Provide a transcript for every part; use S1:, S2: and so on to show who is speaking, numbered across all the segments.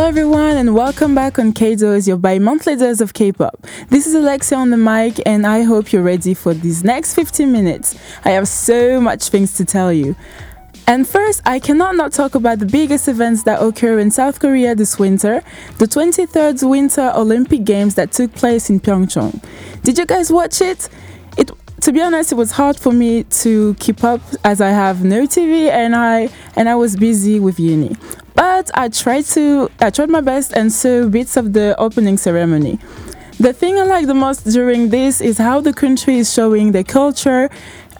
S1: Hello, everyone, and welcome back on K-Dose, your bi-monthly dose of K-pop. This is Alexia on the mic, and I hope you're ready for these next 15 minutes. I have so much things to tell you. And first, I cannot not talk about the biggest events that occur in South Korea this winter, the 23rd Winter Olympic Games that took place in Pyeongchang. Did you guys watch it? It to be honest, it was hard for me to keep up as I have no TV and I and I was busy with uni. But I tried to I tried my best and saw bits of the opening ceremony. The thing I like the most during this is how the country is showing their culture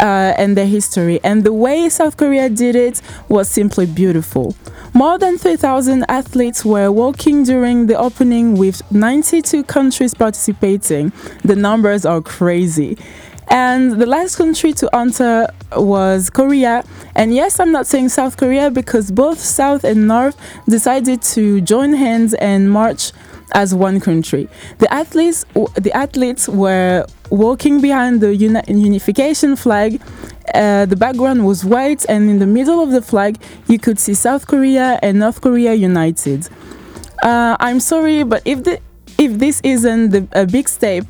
S1: uh, and their history. And the way South Korea did it was simply beautiful. More than 3,000 athletes were walking during the opening with 92 countries participating. The numbers are crazy. And the last country to enter was Korea. And yes, I'm not saying South Korea because both South and North decided to join hands and march as one country. The athletes, the athletes were walking behind the uni- unification flag. Uh, the background was white, and in the middle of the flag, you could see South Korea and North Korea united. Uh, I'm sorry, but if the if this isn't the, a big step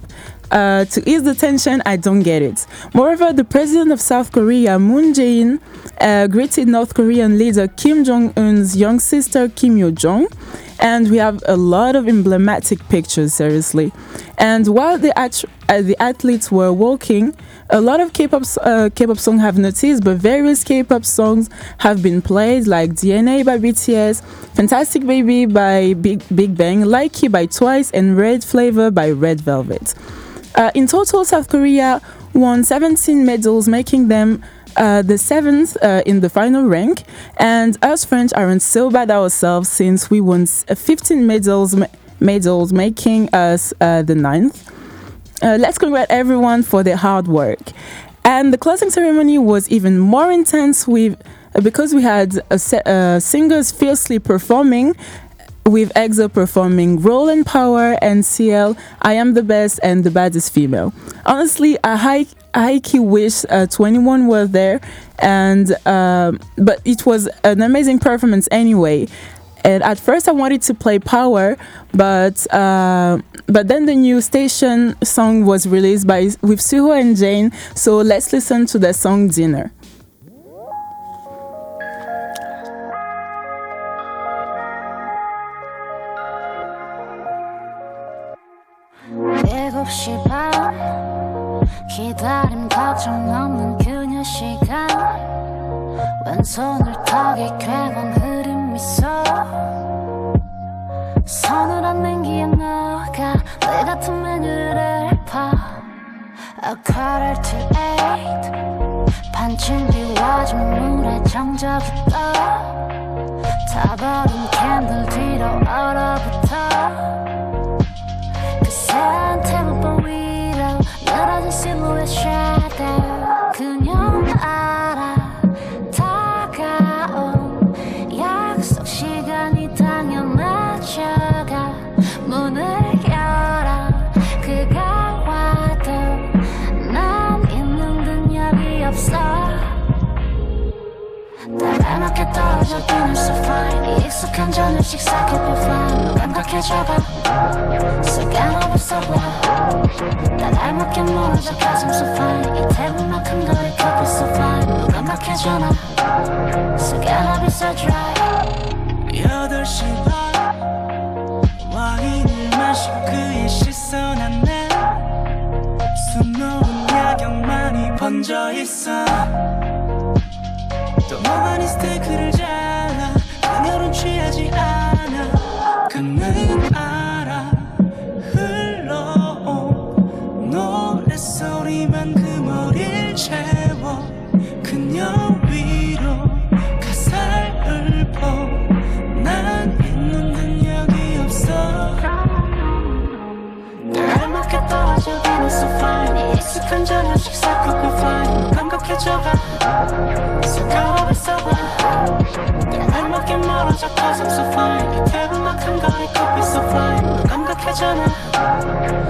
S1: uh, to ease the tension, I don't get it. Moreover, the president of South Korea, Moon Jae-in, uh, greeted North Korean leader Kim Jong Un's young sister Kim Yo Jong and we have a lot of emblematic pictures seriously. And while the, at- uh, the athletes were walking a lot of K-pop uh, K-pop songs have noticed but various K-pop songs have been played like DNA by BTS Fantastic Baby by Big, Big Bang Likey by Twice and Red Flavor by Red Velvet uh, in total South Korea won 17 medals making them uh, the seventh uh, in the final rank, and us French aren't so bad ourselves since we won uh, 15 medals, medals making us uh, the ninth. Uh, let's congratulate everyone for their hard work. And the closing ceremony was even more intense with because we had singers fiercely performing with EXO performing Growl and Power and CL I Am the Best and the Baddest Female. Honestly, I, high I wish uh, 2NE1 were there, and uh, but it was an amazing performance anyway. And at first, I wanted to play Power, but uh, but then the new station song was released by with Suho and Jane. So let's listen to the song Dinner. son 익숙한 keep it fine 감각해져봐. 시간 없어 보여 날 알맞게 멀어져 가슴 so fine 이 테이블만큼 거리 be so fine 감각해져 나 시간 없이 so dry
S2: 8시 반 와인을 마신 그의 시선 안에 수놓은 야경만이 번져 있어. 또 멍하니 스테이크를 잘라 그녀는 취하지 않아. 그는 알아. 흘러온 노랫소리만 그 머리를 채워 그녀 위로 가사를 읊어 있는 듯 여기 없어.
S1: 날 알맞게 떨어져 being so fine. 익숙한 저녁식 싹 could be fine. 감각해져가 시간 없어 내발맞게 멀어져 cause I'm so fine 이 태극만큼 거리 could be so fine 완벽해잖아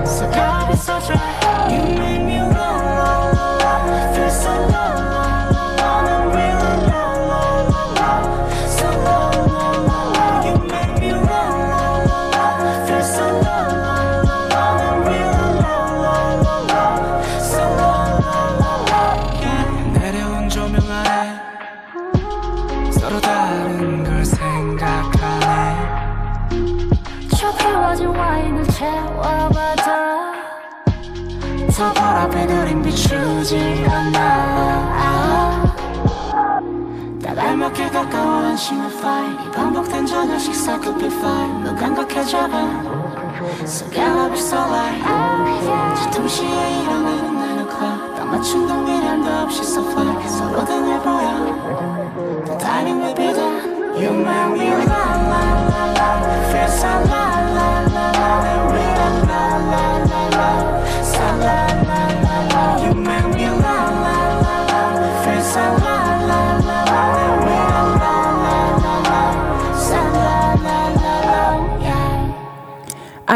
S1: So gotta be so dry
S2: You make me roll, roll, roll Feel so low 딱 알맞게 가까워 안심의 파일 이 반복된 저녁 식사 커피 파일 무감각해져가 So get up, it's alright 저 동시에 일어나는 나는 clock 딱 맞춘 동일함도 없이 so fly 서로 등을 보여 The timing will be there You make me la la la la Feel so la la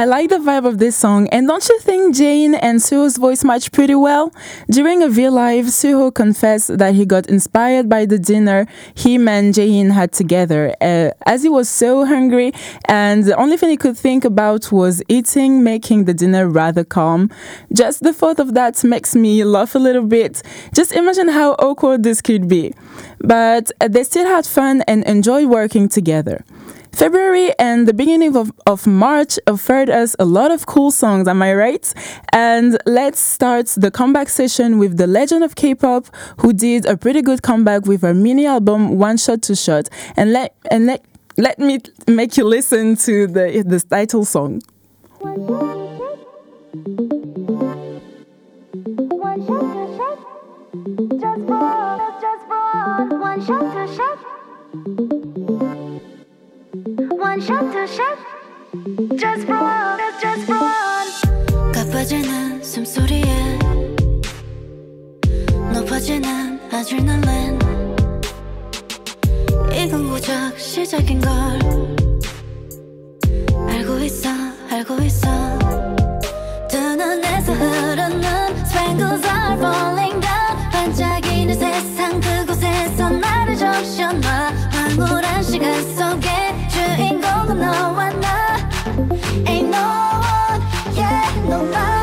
S1: I like the vibe of this song, and don't you think Jane and Suho's voice match pretty well? During a V Live, Suho confessed that he got inspired by the dinner him and Jane had together, uh, as he was so hungry, and the only thing he could think about was eating, making the dinner rather calm. Just the thought of that makes me laugh a little bit. Just imagine how awkward this could be. But they still had fun and enjoyed working together. February and the beginning of, of March offered us a lot of cool songs, am I right? And let's start the comeback session with the legend of K pop, who did a pretty good comeback with her mini album One Shot, Two Shot. And let and let let me make you listen to the the title song.
S3: One shot just for, one shot shot. One shot to shot, just for one, just for one.
S4: 가빠지는 숨소리에 높아지는 아드레날린 이건 고작 시작인걸 알고 있어 알고 있어. 두 눈에서 흐르는 sprinkles are falling down. 반짝이는 세상 그곳에서 나를 적셔놔 황홀한 시간 속에 no one, nah. Ain't no one, yeah, nobody.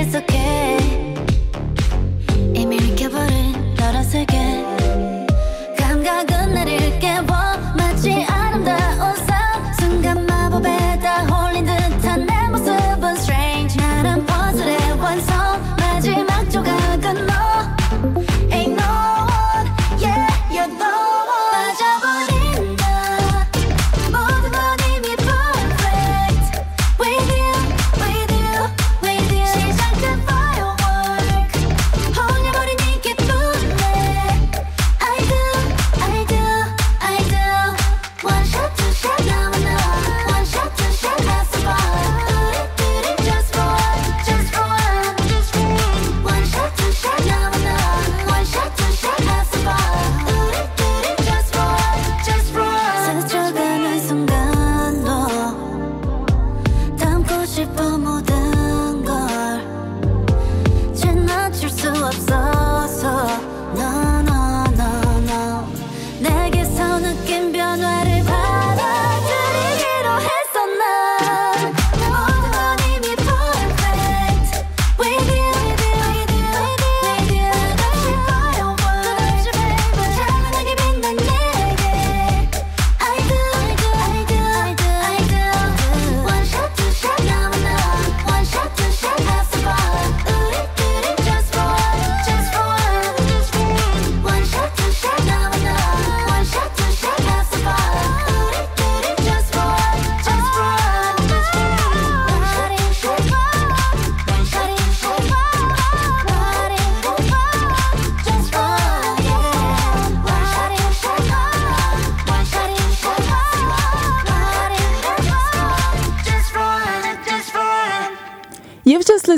S1: it's okay.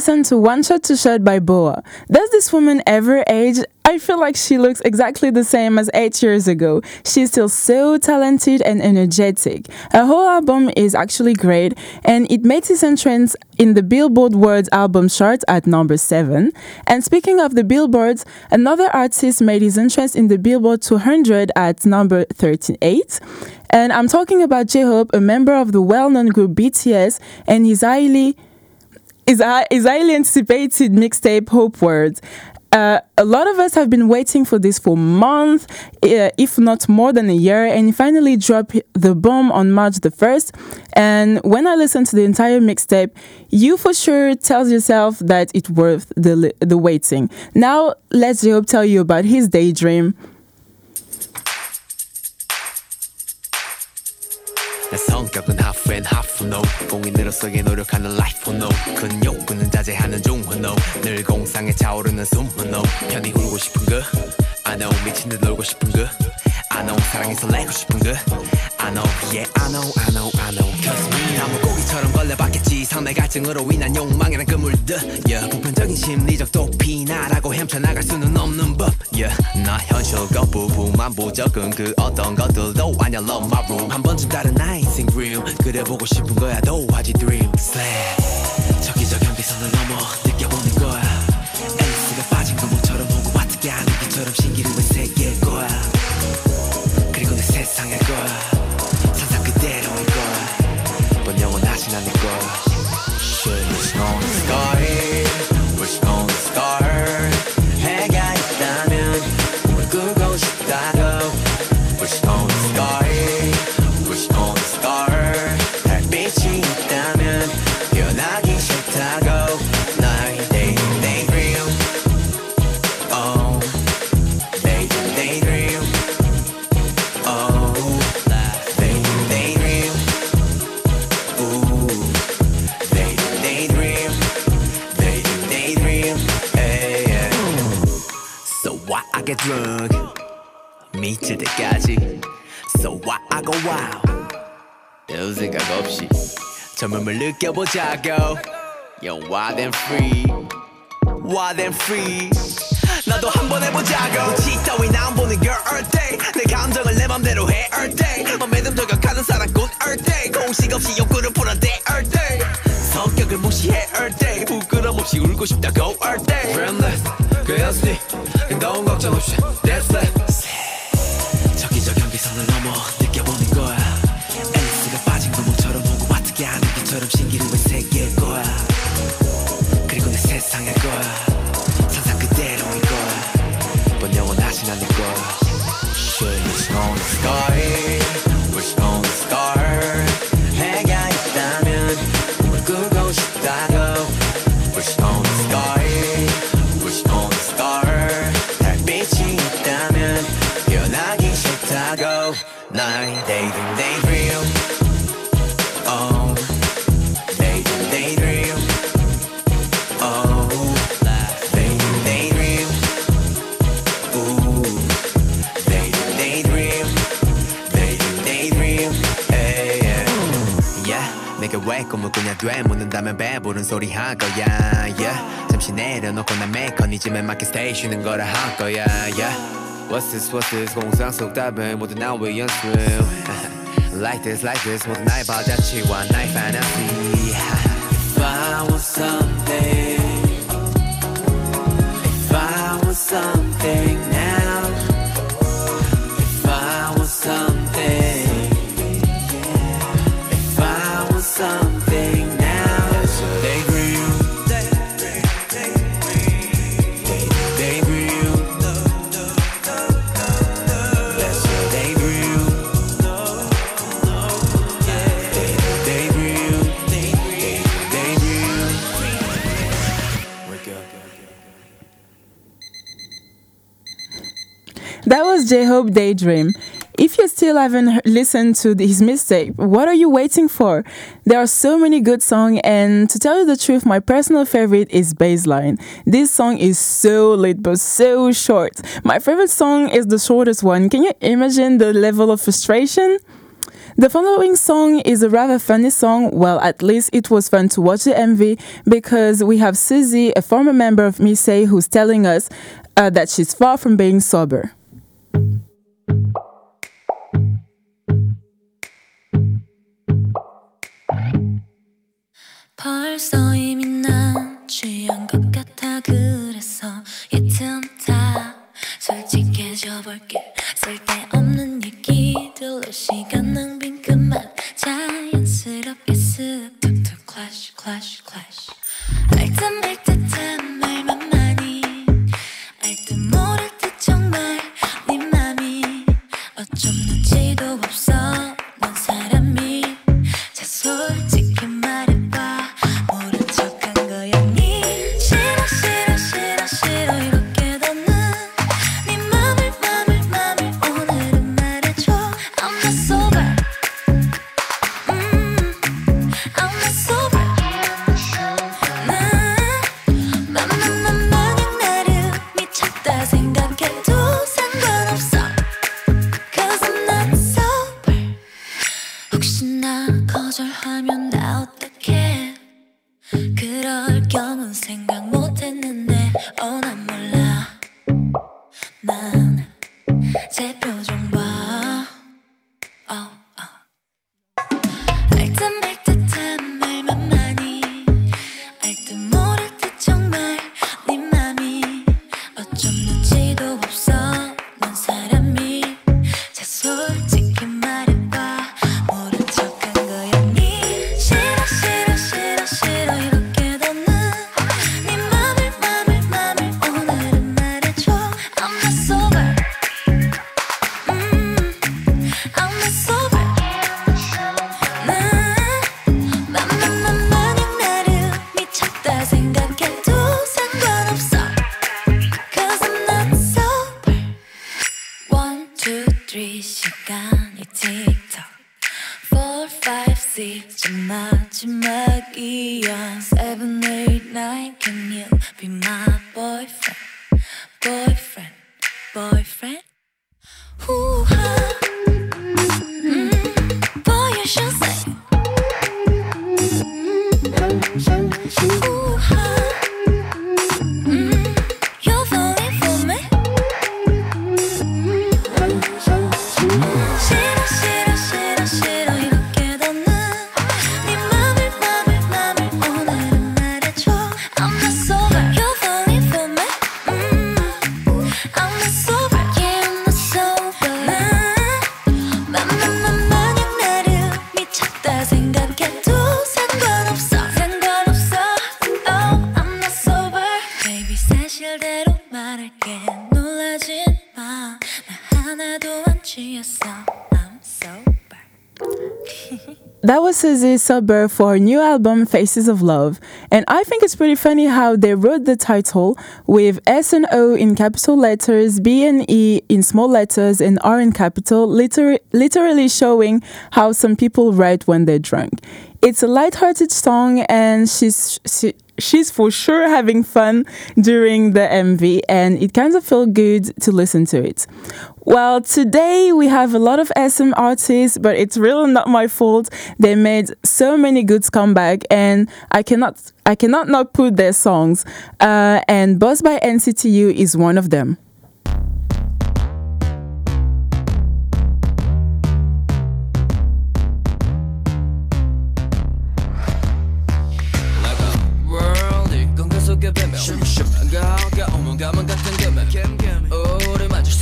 S1: Listened to One Shot, Two Shot by Boa. Does this woman ever age? I feel like she looks exactly the same as eight years ago. She's still so talented and energetic. Her whole album is actually great, and it made its entrance in the Billboard World Album chart at number 7. And speaking of the Billboards, another artist made his entrance in the Billboard 200 at number 38. And I'm talking about J-Hope, a member of the well-known group BTS, and his highly is, is highly anticipated mixtape Hope World. Uh, a lot of us have been waiting for this for months, uh, if not more than a year, and finally dropped the bomb on March the 1st. And when I listened to the entire mixtape, you for sure tells yourself that it's worth the, the waiting. Now, let J-Hope tell you about his daydream.
S5: No. 공인으로서의 노력하는 life no. 큰 욕구는 자제하는 중후 no. 늘 공상에 차오르는 숨후 no. 편히 울고 싶은 거? I know. 미친 듯 놀고 싶은 거? I know. 사랑에 설레고 싶은 거? I know. Yeah I know. I know. I know. Cause me 나 물고기처럼 걸려봤겠지. 상대 갈증으로 인한 욕망이란 그물들 yeah. 보편적인 심리적 도피나라고 헤쳐나갈 수는 없는 법 yeah. 나 현실 거부부만 부적은 그 어떤 것들도 아냐 love my room. 한 번쯤 다른 나의 sing real 그래 보고 싶은 거야 도화지 dream. Slay 저기저 경계선을 넘어 느껴보는 거야. 앨리스가 빠진 구멍처럼 오고 와트게 하는 것처럼 신기루 get drunk 미칠 때까지 So why I go wild 별 생각 없이 젊음을 느껴보자고 Yo wild and free Wild and free 나도 한번 해보자고 지 따윈 안 보는 girl all day 내 감정을 내 맘대로 해 all day 맘에 좀 저격하는 사랑꾼 all day 공식 없이 욕구를 풀어대 all day 성격을 무시해 all day 부끄럼 없이 울고 싶다고 all day Realness 그였으니 행동 걱정 없이 That's it yeah 내가 왜 꿈을 꾸냐 돼 묻는다면 배부른 소리 할 거야 yeah. 잠시 내려놓고 난 메커니즘에 맞게 스테이 쉬는 거라 할 거야 yeah. What's this what's this 공상 속 답은 모두 나의 연습 Like this like this 모두 나의 발자취와 나의 fantasy J-Hope Daydream.
S1: If you still haven't listened to his mistake, what are you waiting for? There are so many good songs, and to tell you the truth, my personal favorite is Baseline. This song is so lit but so short. My favorite song is the shortest one. Can you imagine the level of frustration? The following song is a rather funny song. Well, at least it was fun to watch the MV because we have Suzy, a former member of miss A, who's telling us uh, that she's far from being sober.
S4: soy
S1: that was Suzy Sober for her new album Faces of Love. And I think it's pretty funny how they wrote the title with S and O in capital letters, B and E in small letters, and R in capital, liter- literally showing how some people write when they're drunk. It's a light-hearted song and she's she, she's for sure having fun during the MV and it kind of felt good to listen to it. Well, today we have a lot of SM artists, but it's really not my fault. They made so many good comeback, and I cannot, I cannot not put their songs. Uh, and "Boss by NCT U" is one of them.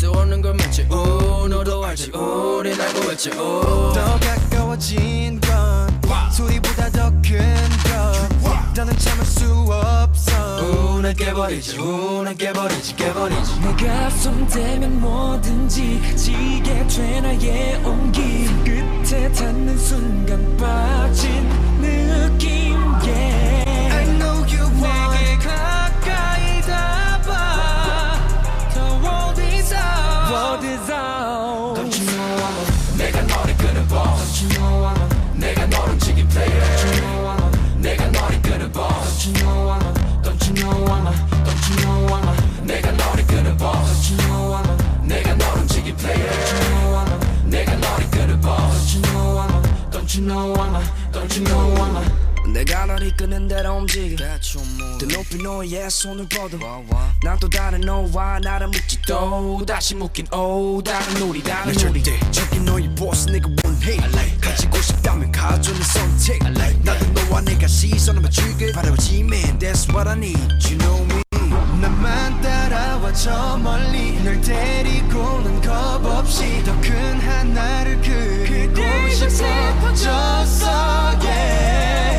S6: 수 없는 걸 맞지 오 너도 알지. 우린 알고 있지
S7: 오더 가까워진 건 소리보다 더큰건 나는 참을 수 없어.
S6: 우난 깨버리지 우난 깨버리지 깨버리지.
S8: 내가 손대면 뭐든지 지게 돼 나의 온기.
S7: 흐르는 대로 움직여. 더 높이 너의 손을 뻗어. 난또 다른 너와 나를 묶지 또 다시 묶인 오 다른 우리 다른 우리. 저기 너의 보스 내가 원해. 가지고 싶다면 가져는 선택. 나도 너와 내가 시선을 맞추길 바라보지만 That's what I need. You know me.
S8: 나만 따라와 저 멀리. 널 데리고는 겁 없이 더 큰 하나를 그리고 싶어졌어. yeah.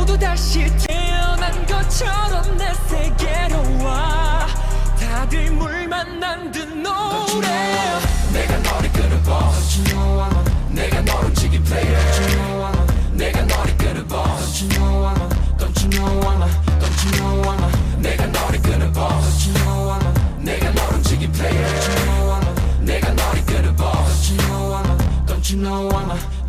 S8: 모두 다시 태어난 것처럼 내 세계로 와 다들 물만 남든 노래
S6: 내가 너를 끄는 boss 내가 너를 지기 player 내가 너를
S7: 끄는
S5: boss Don't you
S6: know I'm a Don't you know I'm a 내가 너를 끄는 boss 내가 너를 지기 player 내가 너를 끄는 boss Don't you know I'm a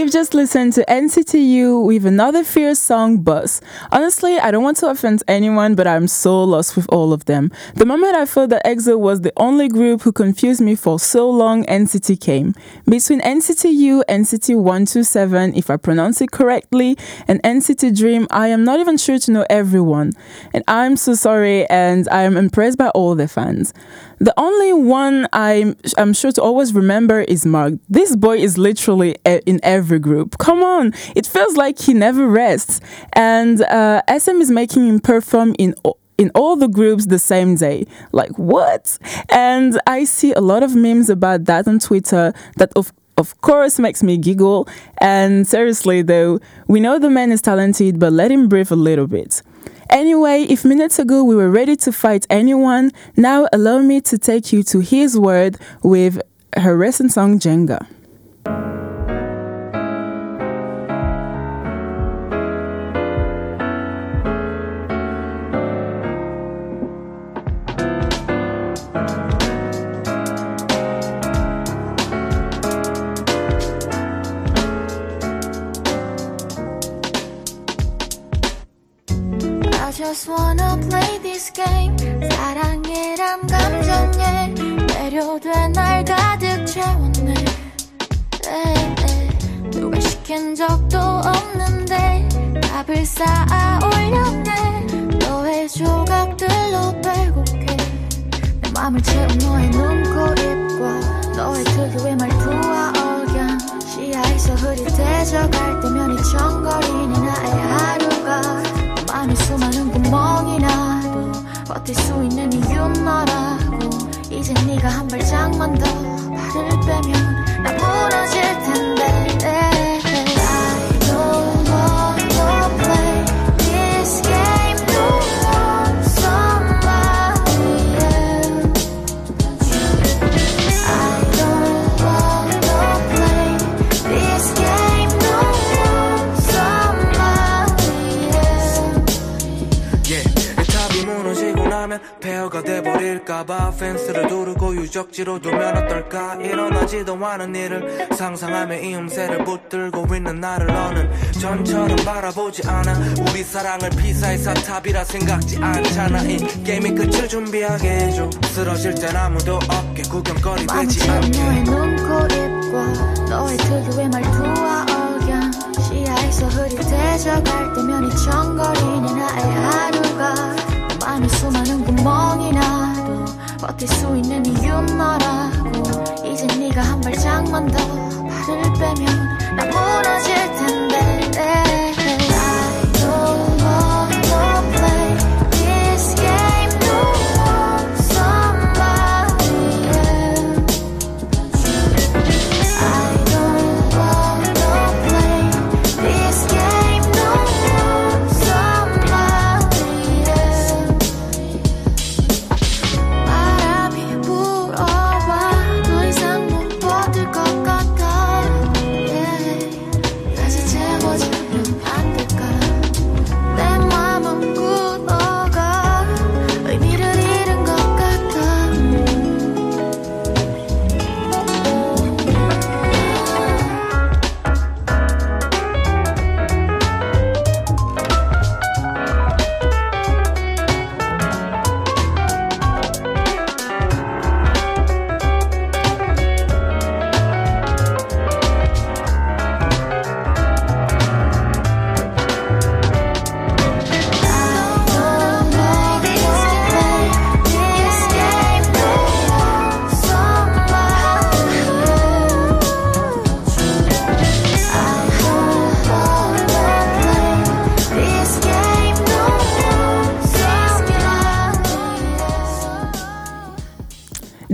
S1: You've just listened to NCT U with another fierce song, Boss. Honestly, I don't want to offend anyone, but I'm so lost with all of them. The moment I felt that EXO was the only group who confused me for so long, NCT came. Between NCT U, NCT 127, if I pronounce it correctly, and NCT Dream, I am not even sure to know everyone. And I'm so sorry, and I am impressed by all the fans. The only one I'm, I'm sure to always remember is Mark. This boy is literally in every group. Come on, it feels like he never rests. And uh, SM is making him perform in in all the groups the same day. Like what? And I see a lot of memes about that on Twitter. That of of course makes me giggle. And seriously though, we know the man is talented, but let him breathe a little bit. Anyway, if minutes ago we were ready to fight anyone, now allow me to take you to Heize word with her recent song Jenga.
S3: Just wanna play this game. 사랑이란 감정에 매료돼 날 가득 채웠네. 네, 네. 누가 시킨 적도 없는데 답을 쌓아 올렸네. 너의 조각들로 빼곡해. 내 맘을 채운 너의 눈 코 입과 너의 특유의 말투와 억양. 시야에서 흐릿해져 갈 때면 이 청거리는 나의 하루가 버틸 수 있는 이유는 너라고? 이제 네가 한 발짝만 더 발을 빼면 나 무너질 텐데
S7: 가 돼버릴까봐. 펜스를 두르고
S9: 유적지로 두면 어떨까? 일어나지도 않은 일을. 상상하며 이 음새를 붙들고 있는 나를 너는 전처럼 바라보지 않아. 우리 사랑을 피사의 사탑이라 생각지 않잖아. 이 게임의 끝을 준비하게 해줘. 쓰러질 땐 아무도 없게 구경거리 되지 않게.
S3: 너의 눈코입과 너의 특유의 말투와 억양. 시야에서 흐릿해져 갈 때면 이 청거리 버틸 수 있는 이유 너라고? 이제 네가 한 발짝만 더 발을 빼면 나 무너질 텐데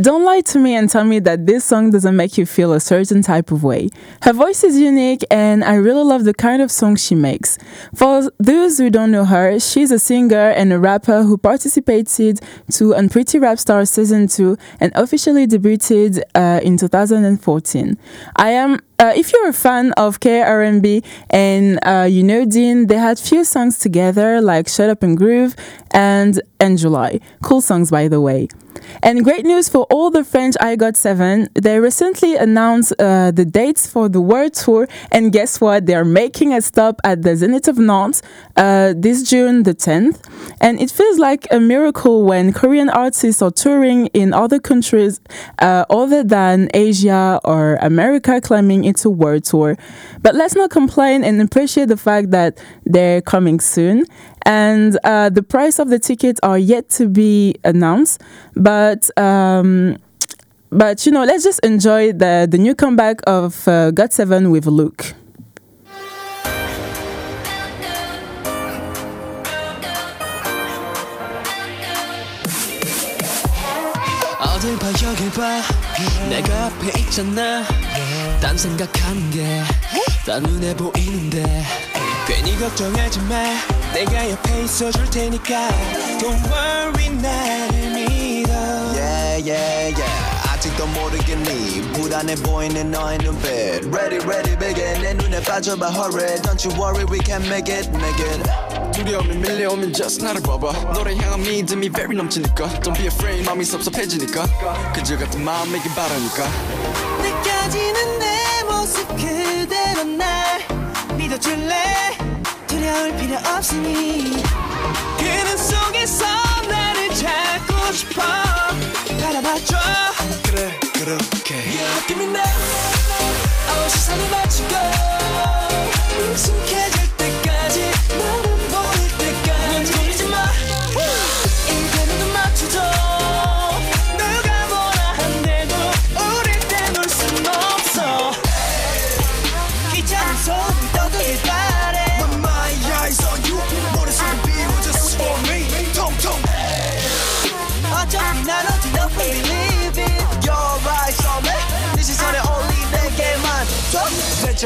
S3: Don't
S1: lie to me and tell me that this song doesn't make you feel a certain type of way. Her voice is unique and I really love the kind of song she makes. For those who don't know her, she's a singer and a rapper who participated to Unpretty Rap Star Season 2 and officially debuted uh, in 2014. I am uh, if you're a fan of KRMB and uh, you know Dean, they had few songs together like Shut Up and Groove and and July. Cool songs, by the way. And great news for all the French I Got 7. They recently announced uh, the dates for the world tour, and guess what? They are making a stop at the Zenith of Nantes uh, this June the 10th. And it feels like a miracle when Korean artists are touring in other countries uh, other than Asia or America climbing into world tour. But let's not complain and appreciate the fact that they're coming soon and uh, the price of the tickets are yet to be announced, but. Um, but you know, let's just enjoy the the new comeback of uh, GOT7 with
S2: Look. 괜히 걱정하지 마. 내가 옆에 있어줄 테니까 Don't worry 나를 믿어.
S5: Yeah, yeah, yeah. 아직도 모르겠니 불안해 보이는 너의 눈빛. Ready, ready, begin. 내 눈에 빠져봐 hurry. Don't you worry, we can make it, make it.
S2: 두려움이 밀려오면 just 나를 봐봐. 너를 향한 믿음이 very 넘치니까. Don't be afraid 마음이 섭섭해지니까. 그저 같은 마음이길 바라니까. 느껴지는 내 모습 그대로 날 믿어줄래? 두려울 필요 없으니. 그는 속에서 나를 찾고 싶어. 바라봐줘. 그래 그렇게. Yeah, Give me now 어, 시선을 맞추고. 익숙해질 때까지 너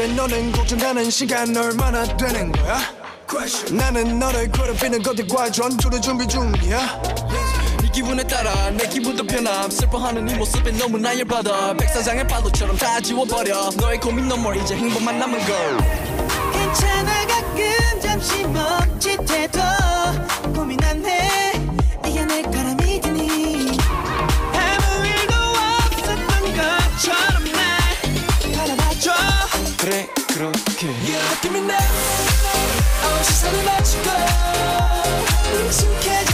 S2: 대체 너는 걱정하는 시간 얼마나 되는 거야? 나는 너를 괴롭히는 것들과 전투를 준비 중이야. 네 기분에 따라 내 기분도 변함. 슬퍼하는 네 모습에 너무나 열받아. 백사장의 파도처럼 다 지워버려. 너의 고민 너머 이제 행복만 남은 걸. 괜찮아 가끔 잠시 멈칫해도 고민 안해
S9: 어떻게 해? Yeah, give 시선을 맞출 거야.
S2: 익숙해져.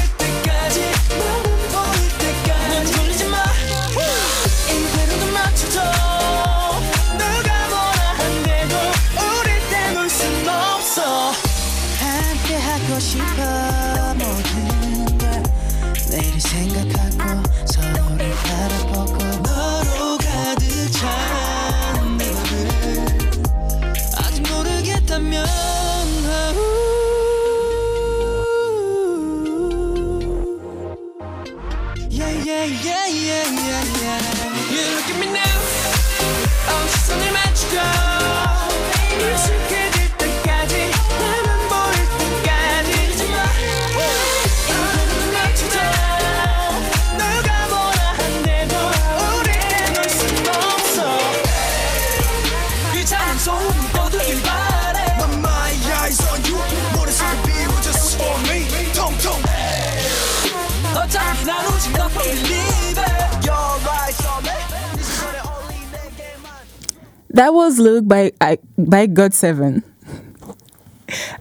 S1: That was Look by I- by GOT7.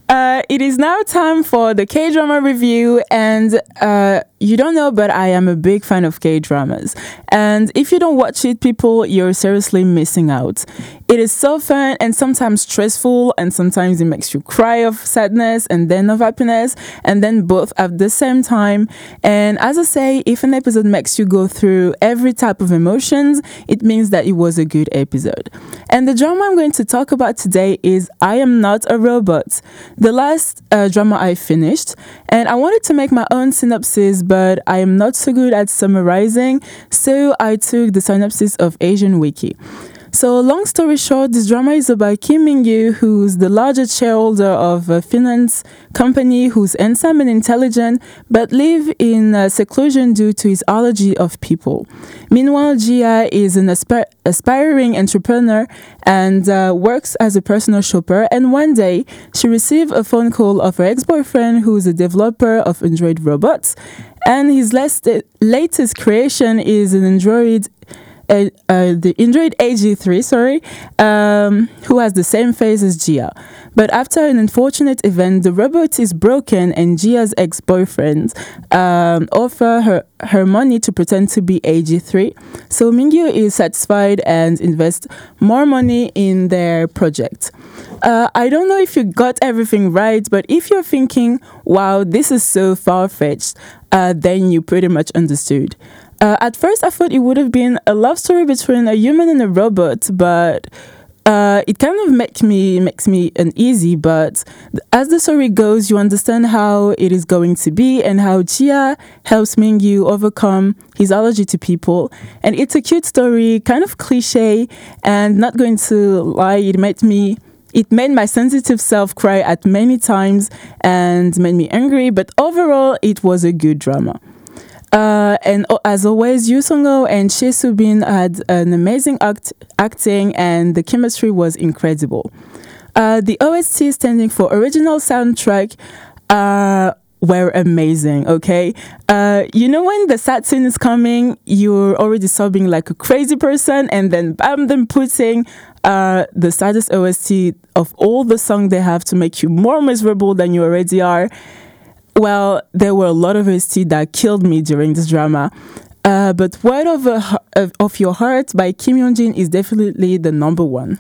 S1: Uh, it is now time for the K drama review, and uh, you don't know, but I am a big fan of K dramas. And if you don't watch it, people, you're seriously missing out. It is so fun and sometimes stressful, and sometimes it makes you cry of sadness and then of happiness, and then both at the same time. And as I say, if an episode makes you go through every type of emotions, it means that it was a good episode. And the drama I'm going to talk about today is I Am Not a Robot, the last uh, drama I finished. And I wanted to make my own synopsis, but I am not so good at summarizing, so I took the synopsis of Asian Wiki. So, long story short, this drama is about Kim Min Gyu, who's the largest shareholder of a finance company who's handsome and intelligent, but live in uh, seclusion due to his allergy of people. Meanwhile, Jia is an aspi- aspiring entrepreneur and uh, works as a personal shopper. And one day, she received a phone call of her ex-boyfriend, who's a developer of Android robots, and his last, latest creation is an Android uh, uh, the Android AG3, sorry, um, who has the same face as Gia. But after an unfortunate event, the robot is broken, and Gia's ex-boyfriend um, offer her her money to pretend to be AG3. So Mingyu is satisfied and invests more money in their project. Uh, I don't know if you got everything right, but if you're thinking, "Wow, this is so far fetched," uh, then you pretty much understood. Uh, at first, I thought it would have been a love story between a human and a robot, but uh, it kind of makes me makes me uneasy. But as the story goes, you understand how it is going to be and how Chia helps Mingyu overcome his allergy to people. And it's a cute story, kind of cliche, and not going to lie, it made me it made my sensitive self cry at many times and made me angry. But overall, it was a good drama. Uh, and o- as always, Yoo Seung-ho and Chae Soo-bin had an amazing act- acting, and the chemistry was incredible. Uh, the OST standing for original soundtrack. Uh, were amazing, okay? Uh, you know when the sad scene is coming, you're already sobbing like a crazy person, and then bam, them putting uh, the saddest OST of all the songs they have to make you more miserable than you already are. Well, there were a lot of OST that killed me during this drama. Uh, but Word of, a, of, of Your Heart by Kim Yeonji is definitely the number one.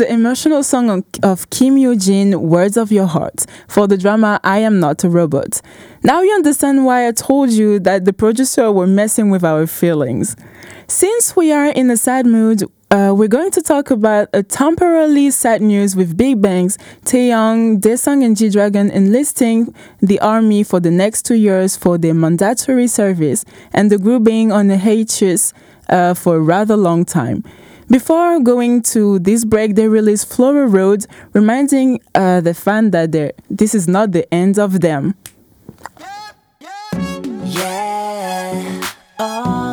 S1: The emotional song of- Kim Yeonji, Words of Your Heart, for the drama I Am Not a Robot. Now you understand why I told you that the producer were messing with our feelings. Since we are in a sad mood, uh, we're going to talk about a temporarily sad news with Big Bangs, Taeyang, Daesung, and G-Dragon enlisting the army for the next two years for their mandatory service, and the group being on a hiatus uh, for a rather long time. Before going to this break, they released Flower Road, reminding uh, the fan that this is not the end of them.
S10: Yeah. Oh. Yeah.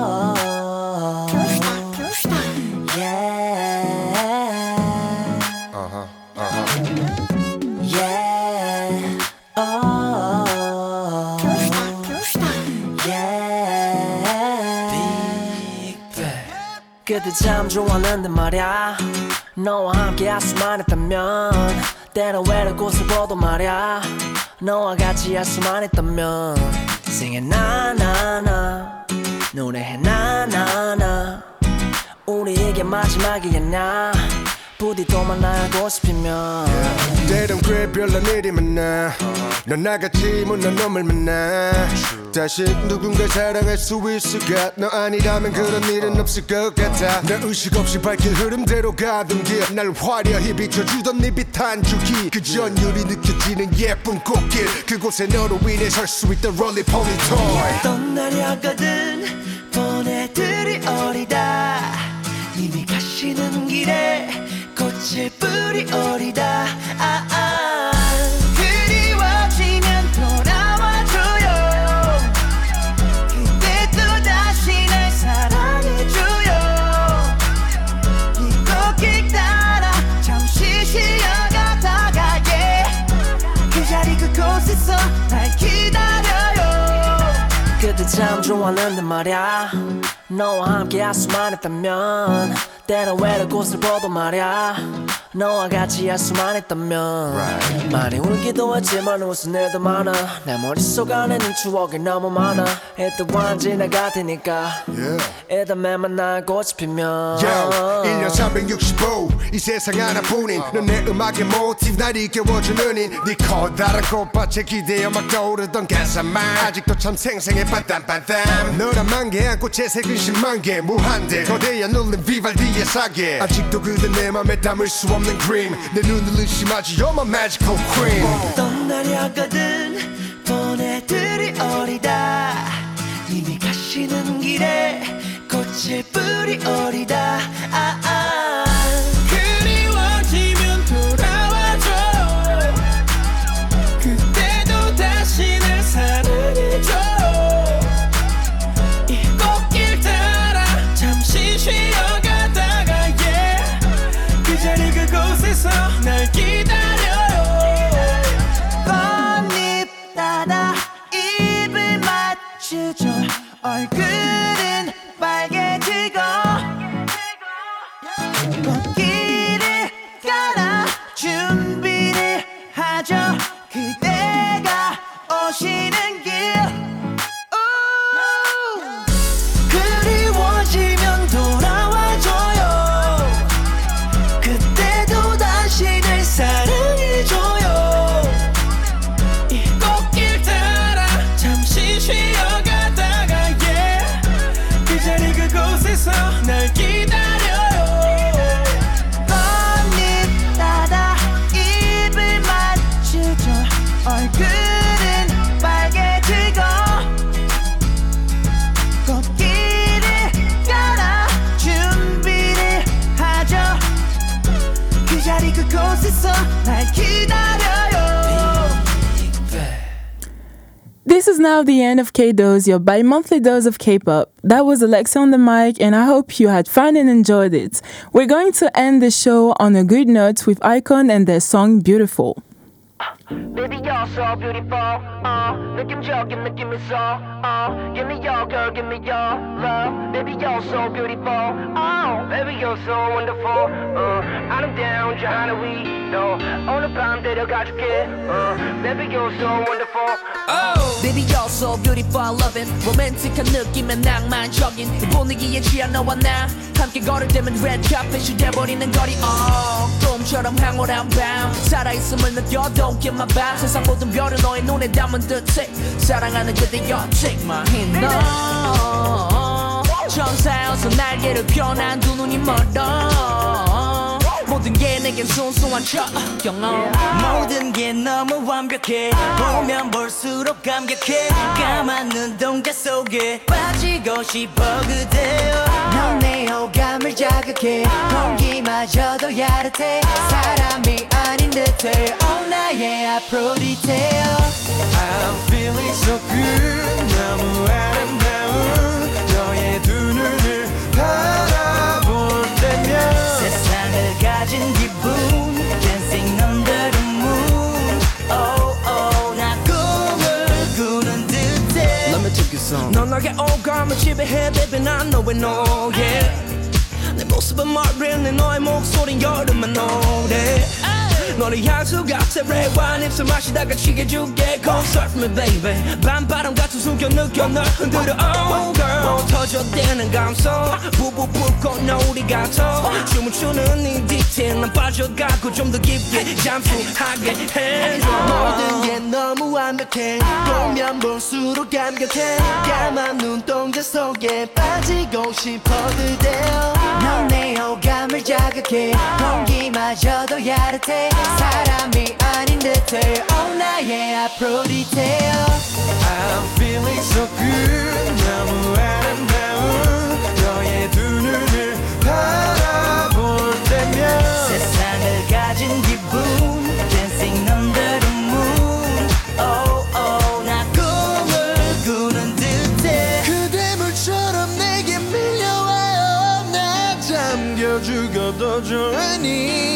S10: 그때 참 좋았는데 말야. 너와 함께 할 수만 있다면 때로 외로운 곳을 보도 말야. 너와 같이 할 수만 있다면 Singing 나나나 노래해 나나나 우리 이게 마지막이었나 부디 또 만나고 싶으면.
S11: 때론 꽤 별난 일이 많아 넌 나같이 못난 놈을 만나. 다시 누군가 사랑할 수 있을까? 너 아니라면 그런 일은 없을 것 같아. 나 의식 없이 밝힌 흐름대로 가던 길날 화려히 비춰주던 네 빛한 줄기. 그 전율이 느껴지는 예쁜 꽃길. 그곳에 너로 인해 설 수 있던 롤리폴리 토이.
S10: 떠나려거든 보내들이 어리다. 이미 가시는 길에 꽃을 뿌리 어리다 아, 아. 그때 참 좋았는데 말야. 너와 함께 할 수만 있다면 때로 외로운 곳을 보도 말야 너와 같이 할 수만 있다면 많이 울기도 했지만 웃은 일도 많아. 내 머릿속 안에는 추억이 너무 많아. 이 또한 지나갈 테니까 일단 매만 나고 싶으면
S11: Yo, 1년 365 이 세상 하나뿐인 넌내 음악의 모티브 날 이겨워주는 인네 커다란 꽃밭에 기대어 막 떠오르던 가사만 아직도 참 생생해 빤딴빤딴 너란 만개 안고 채색은 10만 개 무한대. 거대한 울림 비발디의 사계. 아직도 그대 내 맘에 담을 수 없는 그림 내 눈을 의심하지 You're my magical queen.
S10: 떠나려거든 보내들이 어리다. 이미 가시는 길에 꽃을 뿌리 어리다. 아, 아.
S8: 그때
S1: is now the end of K Dose, your bi monthly dose of K pop. That was Alexa on the mic, and I hope you had fun and enjoyed it. We're going to end the show on a good note with iKON and their song Beautiful.
S10: Baby, you're so beautiful. Uh, 느낌적인 느낌 있어. Uh, give me your girl, give me your love. Baby, you're so beautiful. Oh, baby, you're so wonderful. Uh, I'm down, Johanna, we.
S12: 너 오늘 밤 데려가줄게 uh, Baby you're so wonderful
S13: Oh. Baby you're so beautiful loving 로맨틱한 느낌의 낭만적인 이 분위기에 취한 너와 나 함께 걸을 때면 red carpet이 돼버리는 거리 oh. 꿈처럼 황홀한 밤 살아있음을 느껴 Don't my vibe 세상 모든 별을 너의 눈에 담은 듯해. 사랑하는 그대여 Take my hand 너. 천사여서 날개를 펴난 두 눈이 멀어. 모든 게 내겐 순수한 첫 경험.
S14: 모든 게 너무 완벽해. 보면 볼수록 감격해. 까만 눈동자 속에 빠지고 싶어 그대여. 넌내 호감을 자극해. 공기마저도 야릇해. 사람이 아닌 듯해. 어 나의 앞으로 디테일
S7: I'm feeling so good. 너무 아름다운 너의 두 눈을 바라볼 때면
S14: 세상을 가진 기분. Dancing under the moon. Oh oh 나 꿈을 꾸는 듯해.
S6: Let me take you some.
S13: 넌 나게 오감을 지배해 baby. 난 너의 노예 내 모습은 내 너의 목소린 여름의 노래. 너를 향수 red wine 입술 마시다가 취해줄게. Come surf me baby. 밤바람 같은 숨겨 느껴 널 흔들어. Oh girl. 터져대는 감성 부부 불꽃 너우리 같아. 춤을 추는 네 디테일 난 빠져가고 좀 더 깊게 잠수하게 해줘.
S14: 모든 게 너무 완벽해. 보면 볼수록 감격해. 까만 눈동 자 속에 빠지고 싶어 그대여 넌내 호감을 자극해 공기마저도 야릇해. 사람이 아닌 듯해. 어 나의 앞으로 디테일
S7: I'm feeling so good. 너무 아름다운 너의 두 눈을 바라볼 때면
S14: 세상을 가진 기분 你。